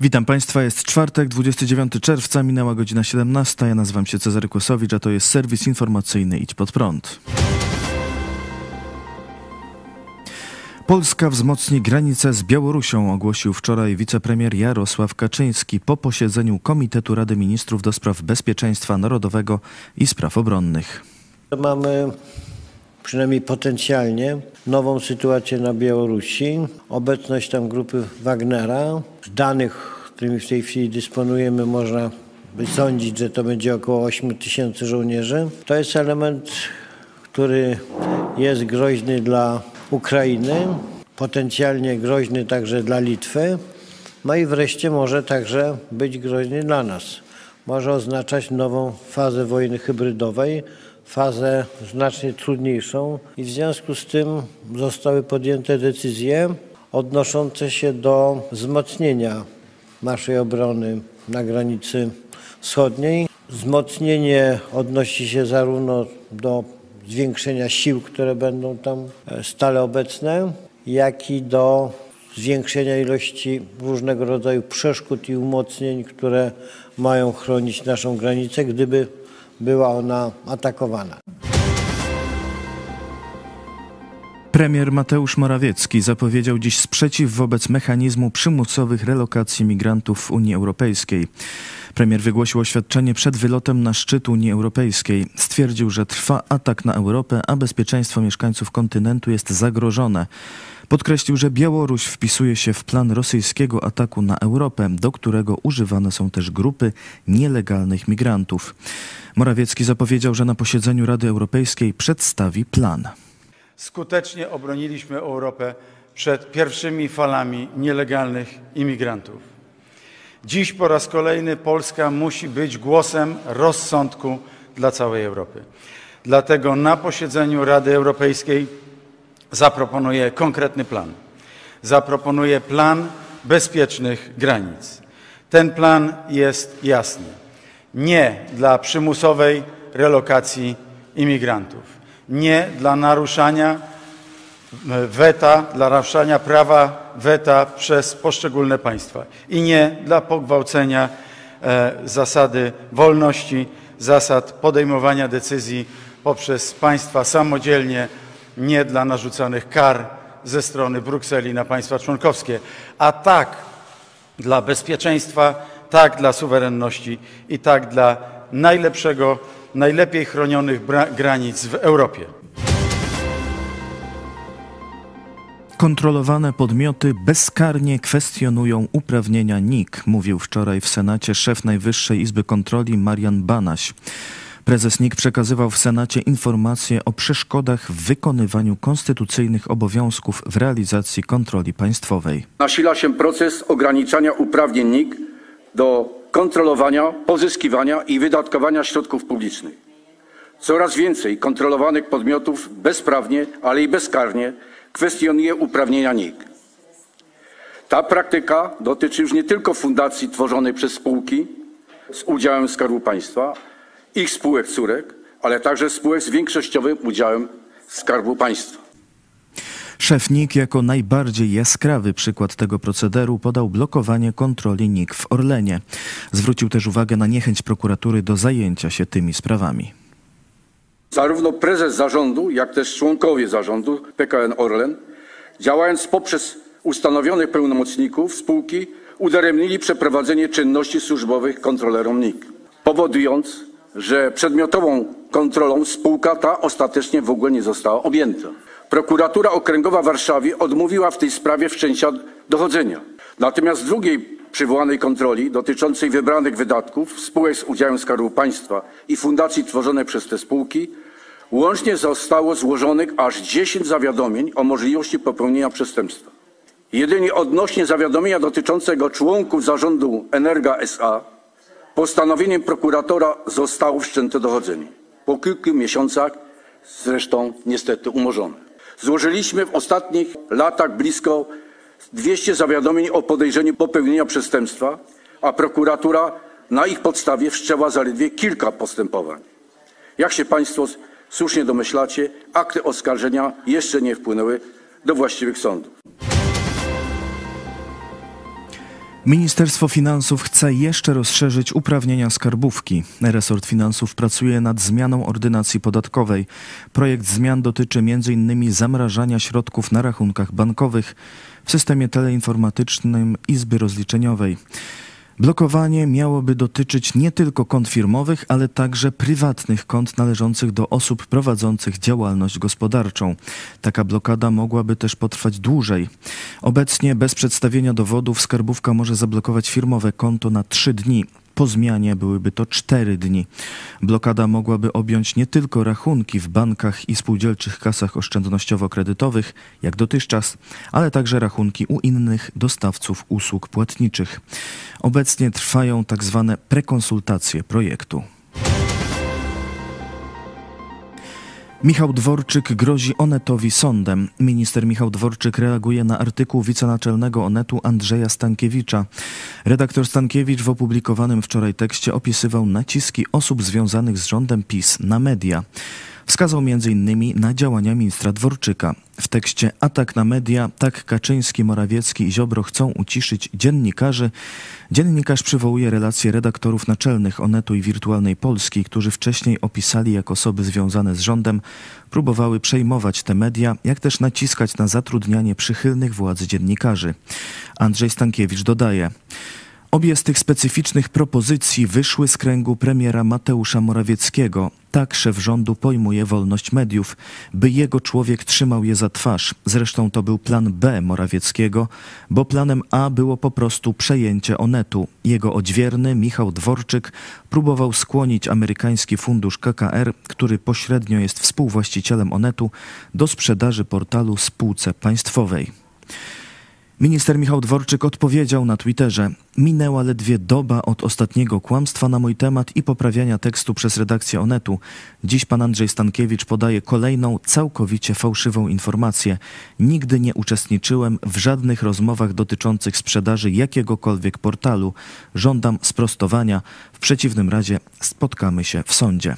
Witam Państwa, jest czwartek, 29 czerwca, minęła godzina 17. Ja nazywam się Cezary Kłosowicz, a to jest serwis informacyjny Idź Pod Prąd. Polska wzmocni granicę z Białorusią, ogłosił wczoraj wicepremier Jarosław Kaczyński po posiedzeniu Komitetu Rady Ministrów do spraw Bezpieczeństwa Narodowego i Spraw Obronnych. Mamy przynajmniej potencjalnie nową sytuację na Białorusi. Obecność tam grupy Wagnera. Z danych, którymi w tej chwili dysponujemy, można by sądzić, że to będzie około 8 tysięcy żołnierzy. To jest element, który jest groźny dla Ukrainy, potencjalnie groźny także dla Litwy, no i wreszcie może także być groźny dla nas. Może oznaczać nową fazę wojny hybrydowej, fazę znacznie trudniejszą i w związku z tym zostały podjęte decyzje odnoszące się do wzmocnienia naszej obrony na granicy wschodniej. Wzmocnienie odnosi się zarówno do zwiększenia sił, które będą tam stale obecne, jak i do zwiększenia ilości różnego rodzaju przeszkód i umocnień, które mają chronić naszą granicę, gdyby była ona atakowana. Premier Mateusz Morawiecki zapowiedział dziś sprzeciw wobec mechanizmu przymusowych relokacji migrantów w Unii Europejskiej. Premier wygłosił oświadczenie przed wylotem na szczyt Unii Europejskiej. Stwierdził, że trwa atak na Europę, a bezpieczeństwo mieszkańców kontynentu jest zagrożone. Podkreślił, że Białoruś wpisuje się w plan rosyjskiego ataku na Europę, do którego używane są też grupy nielegalnych migrantów. Morawiecki zapowiedział, że na posiedzeniu Rady Europejskiej przedstawi plan. Skutecznie obroniliśmy Europę przed pierwszymi falami nielegalnych imigrantów. Dziś po raz kolejny Polska musi być głosem rozsądku dla całej Europy. Dlatego na posiedzeniu Rady Europejskiej zaproponuję konkretny plan. Zaproponuję plan bezpiecznych granic. Ten plan jest jasny. Nie dla przymusowej relokacji imigrantów. Nie dla naruszania weta, dla naruszania prawa weta przez poszczególne państwa. I nie dla pogwałcenia e, zasady wolności, zasad podejmowania decyzji poprzez państwa samodzielnie nie dla narzucanych kar ze strony Brukseli na państwa członkowskie, a tak dla bezpieczeństwa, tak dla suwerenności i tak dla najlepszego, najlepiej chronionych granic w Europie. Kontrolowane podmioty bezkarnie kwestionują uprawnienia NIK, mówił wczoraj w Senacie szef Najwyższej Izby Kontroli Marian Banaś. Prezes NIK przekazywał w Senacie informacje o przeszkodach w wykonywaniu konstytucyjnych obowiązków w realizacji kontroli państwowej. Nasila się proces ograniczania uprawnień NIK do kontrolowania, pozyskiwania i wydatkowania środków publicznych. Coraz więcej kontrolowanych podmiotów bezprawnie, ale i bezkarnie kwestionuje uprawnienia NIK. Ta praktyka dotyczy już nie tylko fundacji tworzonej przez spółki z udziałem Skarbu Państwa, ich spółek córek, ale także spółek z większościowym udziałem Skarbu Państwa. Szef NIK jako najbardziej jaskrawy przykład tego procederu podał blokowanie kontroli NIK w Orlenie. Zwrócił też uwagę na niechęć prokuratury do zajęcia się tymi sprawami. Zarówno prezes zarządu, jak też członkowie zarządu PKN Orlen, działając poprzez ustanowionych pełnomocników spółki, udaremnili przeprowadzenie czynności służbowych kontrolerom NIK, powodując, że przedmiotową kontrolą spółka ta ostatecznie w ogóle nie została objęta. Prokuratura Okręgowa w Warszawie odmówiła w tej sprawie wszczęcia dochodzenia. Natomiast drugiej przywołanej kontroli dotyczącej wybranych wydatków spółek z udziałem Skarbu Państwa i fundacji tworzonej przez te spółki łącznie zostało złożonych aż 10 zawiadomień o możliwości popełnienia przestępstwa. Jedynie odnośnie zawiadomienia dotyczącego członków zarządu Energa SA postanowieniem prokuratora zostało wszczęte dochodzenie. Po kilku miesiącach zresztą niestety umorzone. Złożyliśmy w ostatnich latach blisko 200 zawiadomień o podejrzeniu popełnienia przestępstwa, a prokuratura na ich podstawie wszczęła zaledwie kilka postępowań. Jak się Państwo słusznie domyślacie, akty oskarżenia jeszcze nie wpłynęły do właściwych sądów. Ministerstwo Finansów chce jeszcze rozszerzyć uprawnienia skarbówki. Resort Finansów pracuje nad zmianą ordynacji podatkowej. Projekt zmian dotyczy m.in. zamrażania środków na rachunkach bankowych w systemie teleinformatycznym Izby Rozliczeniowej. Blokowanie miałoby dotyczyć nie tylko kont firmowych, ale także prywatnych kont należących do osób prowadzących działalność gospodarczą. Taka blokada mogłaby też potrwać dłużej. Obecnie bez przedstawienia dowodów skarbówka może zablokować firmowe konto na trzy dni. Po zmianie byłyby to cztery dni. Blokada mogłaby objąć nie tylko rachunki w bankach i spółdzielczych kasach oszczędnościowo-kredytowych, jak dotychczas, ale także rachunki u innych dostawców usług płatniczych. Obecnie trwają tak zwane prekonsultacje projektu. Michał Dworczyk grozi Onetowi sądem. Minister Michał Dworczyk reaguje na artykuł wicenaczelnego Onetu Andrzeja Stankiewicza. Redaktor Stankiewicz w opublikowanym wczoraj tekście opisywał naciski osób związanych z rządem PiS na media. Wskazał m.in. na działania ministra Dworczyka. W tekście Atak na media, tak Kaczyński, Morawiecki i Ziobro chcą uciszyć dziennikarzy. Dziennikarz przywołuje relacje redaktorów naczelnych Onetu i Wirtualnej Polski, którzy wcześniej opisali jak osoby związane z rządem, próbowały przejmować te media, jak też naciskać na zatrudnianie przychylnych władzy dziennikarzy. Andrzej Stankiewicz dodaje, Obie z tych specyficznych propozycji wyszły z kręgu premiera Mateusza Morawieckiego. Tak szef rządu pojmuje wolność mediów, by jego człowiek trzymał je za twarz. Zresztą to był plan B Morawieckiego, bo planem A było po prostu przejęcie Onetu. Jego odźwierny Michał Dworczyk próbował skłonić amerykański fundusz KKR, który pośrednio jest współwłaścicielem Onetu, do sprzedaży portalu spółce państwowej. Minister Michał Dworczyk odpowiedział na Twitterze: Minęła ledwie doba od ostatniego kłamstwa na mój temat i poprawiania tekstu przez redakcję Onetu. Dziś pan Andrzej Stankiewicz podaje kolejną, całkowicie fałszywą informację. Nigdy nie uczestniczyłem w żadnych rozmowach dotyczących sprzedaży jakiegokolwiek portalu. Żądam sprostowania. W przeciwnym razie spotkamy się w sądzie.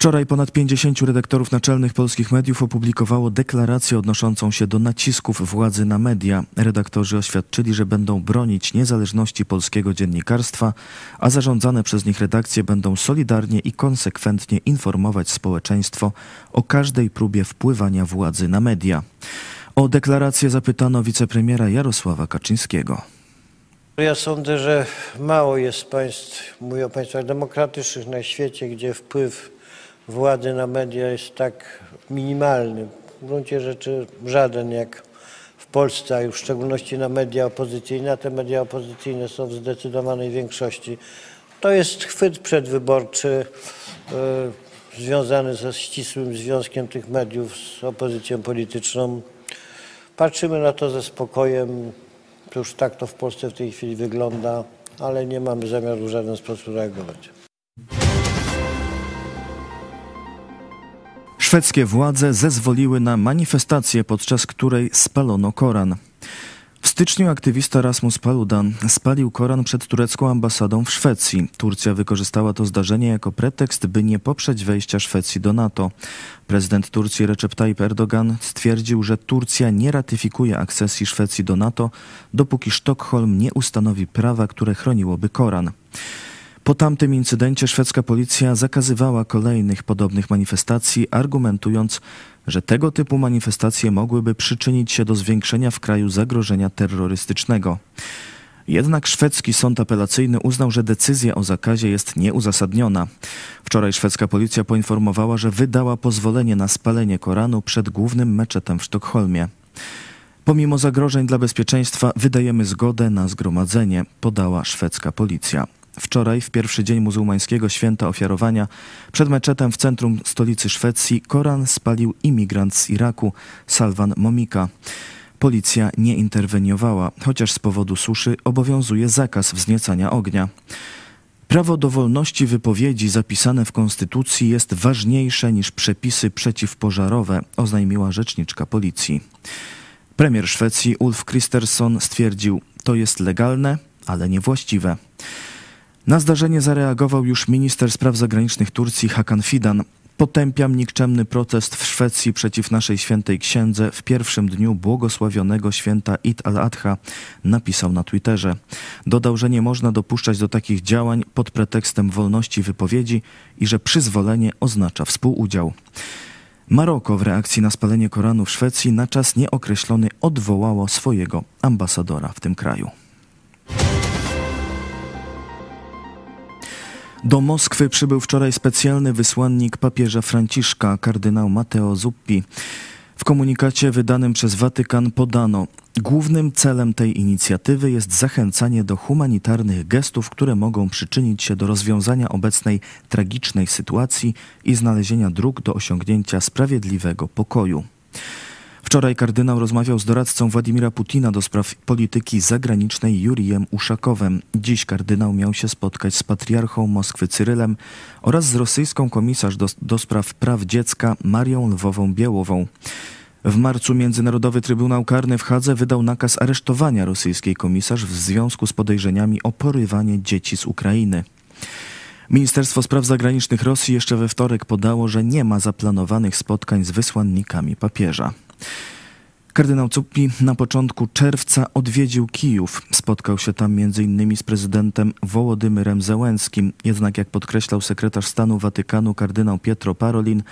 Wczoraj ponad 50 redaktorów naczelnych polskich mediów opublikowało deklarację odnoszącą się do nacisków władzy na media. Redaktorzy oświadczyli, że będą bronić niezależności polskiego dziennikarstwa, a zarządzane przez nich redakcje będą solidarnie i konsekwentnie informować społeczeństwo o każdej próbie wpływania władzy na media. O deklarację zapytano wicepremiera Jarosława Kaczyńskiego. Ja sądzę, że mało jest państw, mówię o państwach demokratycznych na świecie, gdzie wpływ władzy na media jest tak minimalny. W gruncie rzeczy żaden jak w Polsce, a już w szczególności na media opozycyjne, a te media opozycyjne są w zdecydowanej większości. To jest chwyt przedwyborczy yy, związany ze ścisłym związkiem tych mediów z opozycją polityczną. Patrzymy na to ze spokojem. Już tak to w Polsce w tej chwili wygląda, ale nie mamy zamiaru w żaden sposób reagować. Szwedzkie władze zezwoliły na manifestację, podczas której spalono Koran. W styczniu aktywista Rasmus Paludan spalił Koran przed turecką ambasadą w Szwecji. Turcja wykorzystała to zdarzenie jako pretekst, by nie poprzeć wejścia Szwecji do NATO. Prezydent Turcji Recep Tayyip Erdogan stwierdził, że Turcja nie ratyfikuje akcesji Szwecji do NATO, dopóki Sztokholm nie ustanowi prawa, które chroniłoby Koran. Po tamtym incydencie szwedzka policja zakazywała kolejnych podobnych manifestacji, argumentując, że tego typu manifestacje mogłyby przyczynić się do zwiększenia w kraju zagrożenia terrorystycznego. Jednak szwedzki sąd apelacyjny uznał, że decyzja o zakazie jest nieuzasadniona. Wczoraj szwedzka policja poinformowała, że wydała pozwolenie na spalenie Koranu przed głównym meczetem w Sztokholmie. Pomimo zagrożeń dla bezpieczeństwa wydajemy zgodę na zgromadzenie, podała szwedzka policja. Wczoraj, w pierwszy dzień muzułmańskiego święta ofiarowania, przed meczetem w centrum stolicy Szwecji Koran spalił imigrant z Iraku, Salwan Momika. Policja nie interweniowała, chociaż z powodu suszy obowiązuje zakaz wzniecania ognia. Prawo do wolności wypowiedzi zapisane w Konstytucji jest ważniejsze niż przepisy przeciwpożarowe, oznajmiła rzeczniczka policji. Premier Szwecji Ulf Kristersson stwierdził, to jest legalne, ale niewłaściwe. Na zdarzenie zareagował już minister spraw zagranicznych Turcji Hakan Fidan. Potępiam nikczemny protest w Szwecji przeciw naszej świętej księdze w pierwszym dniu błogosławionego święta Id al-Adha, napisał na Twitterze. Dodał, że nie można dopuszczać do takich działań pod pretekstem wolności wypowiedzi i że przyzwolenie oznacza współudział. Maroko w reakcji na spalenie Koranu w Szwecji na czas nieokreślony odwołało swojego ambasadora w tym kraju. Do Moskwy przybył wczoraj specjalny wysłannik papieża Franciszka, kardynał Matteo Zuppi. W komunikacie wydanym przez Watykan podano, głównym celem tej inicjatywy jest zachęcanie do humanitarnych gestów, które mogą przyczynić się do rozwiązania obecnej tragicznej sytuacji i znalezienia dróg do osiągnięcia sprawiedliwego pokoju. Wczoraj kardynał rozmawiał z doradcą Władimira Putina do spraw polityki zagranicznej Jurijem Uszakowem. Dziś kardynał miał się spotkać z patriarchą Moskwy Cyrylem oraz z rosyjską komisarz do, do spraw praw dziecka Marią Lwową Białową. W marcu Międzynarodowy Trybunał Karny w Hadze wydał nakaz aresztowania rosyjskiej komisarz w związku z podejrzeniami o porywanie dzieci z Ukrainy. Ministerstwo Spraw Zagranicznych Rosji jeszcze we wtorek podało, że nie ma zaplanowanych spotkań z wysłannikami papieża. Kardynał Cuppi na początku czerwca odwiedził Kijów. Spotkał się tam m.in. z prezydentem Wołodymyrem Zełenskim. Jednak jak podkreślał sekretarz stanu Watykanu kardynał Pietro Parolin,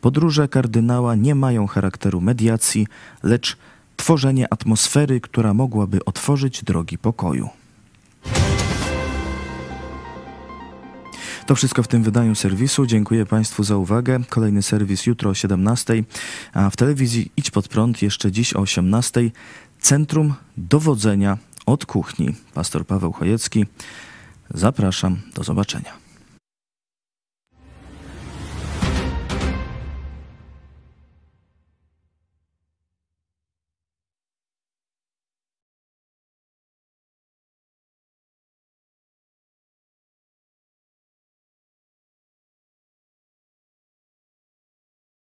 podróże kardynała nie mają charakteru mediacji, lecz tworzenie atmosfery, która mogłaby otworzyć drogi pokoju. To wszystko w tym wydaniu serwisu. Dziękuję Państwu za uwagę. Kolejny serwis jutro o 17, a w telewizji Idź Pod Prąd jeszcze dziś o 18. Centrum Dowodzenia od Kuchni. Pastor Paweł Chojecki. Zapraszam. Do zobaczenia.